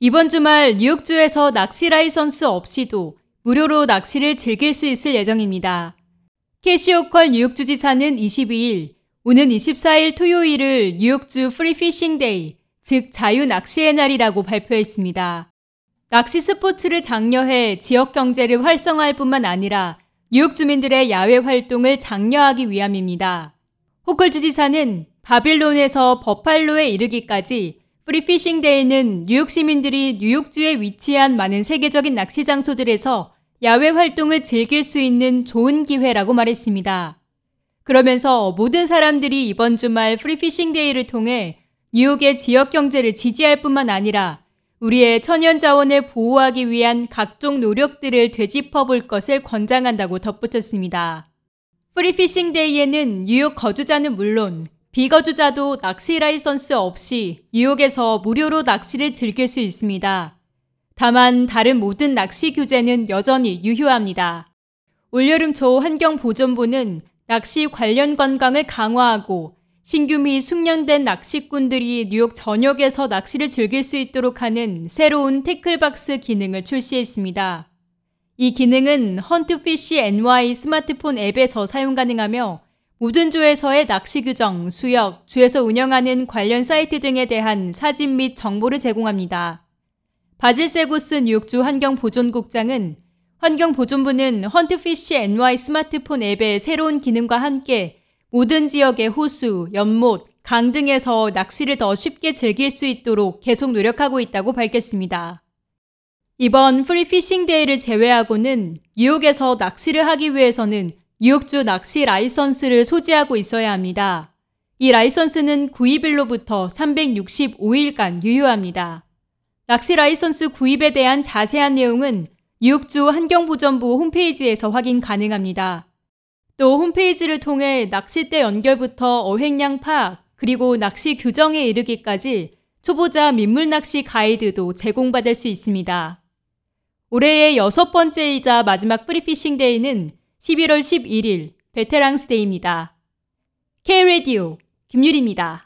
이번 주말 뉴욕주에서 낚시 라이선스 없이도 무료로 낚시를 즐길 수 있을 예정입니다. 캐시 호컬 뉴욕주지사는 22일, 오는 24일 토요일을 뉴욕주 Free Fishing Day, 즉 자유 낚시의 날이라고 발표했습니다. 낚시 스포츠를 장려해 지역 경제를 활성화할 뿐만 아니라 뉴욕 주민들의 야외 활동을 장려하기 위함입니다. 호컬 주지사는 바빌론에서 버팔로에 이르기까지 Free Fishing Day는 뉴욕 시민들이 뉴욕주에 위치한 많은 세계적인 낚시 장소들에서 야외 활동을 즐길 수 있는 좋은 기회라고 말했습니다. 그러면서 모든 사람들이 이번 주말 Free Fishing Day를 통해 뉴욕의 지역 경제를 지지할 뿐만 아니라 우리의 천연 자원을 보호하기 위한 각종 노력들을 되짚어 볼 것을 권장한다고 덧붙였습니다. Free Fishing Day에는 뉴욕 거주자는 물론 비거주자도 낚시 라이선스 없이 뉴욕에서 무료로 낚시를 즐길 수 있습니다. 다만 다른 모든 낚시 규제는 여전히 유효합니다. 올여름 초 환경보존부는 낚시 관련 관광을 강화하고 신규 및 숙련된 낚시꾼들이 뉴욕 전역에서 낚시를 즐길 수 있도록 하는 새로운 태클박스 기능을 출시했습니다. 이 기능은 헌트피쉬 NY 스마트폰 앱에서 사용 가능하며 모든 주에서의 낚시 규정, 수역, 주에서 운영하는 관련 사이트 등에 대한 사진 및 정보를 제공합니다. 바질 세고스 뉴욕주 환경보존국장은 환경보존부는 HuntFish NY 스마트폰 앱의 새로운 기능과 함께 모든 지역의 호수, 연못, 강 등에서 낚시를 더 쉽게 즐길 수 있도록 계속 노력하고 있다고 밝혔습니다. 이번 Free Fishing Day를 제외하고는 뉴욕에서 낚시를 하기 위해서는 뉴욕주 낚시 라이선스를 소지하고 있어야 합니다. 이 라이선스는 구입일로부터 365일간 유효합니다. 낚시 라이선스 구입에 대한 자세한 내용은 뉴욕주 환경보전부 홈페이지에서 확인 가능합니다. 또 홈페이지를 통해 낚싯대 연결부터 어획량 파악, 그리고 낚시 규정에 이르기까지 초보자 민물 낚시 가이드도 제공받을 수 있습니다. 올해의 여섯 번째이자 마지막 Free Fishing Day는 11월 11일 Veterans Day입니다. K-Radio 김유리입니다.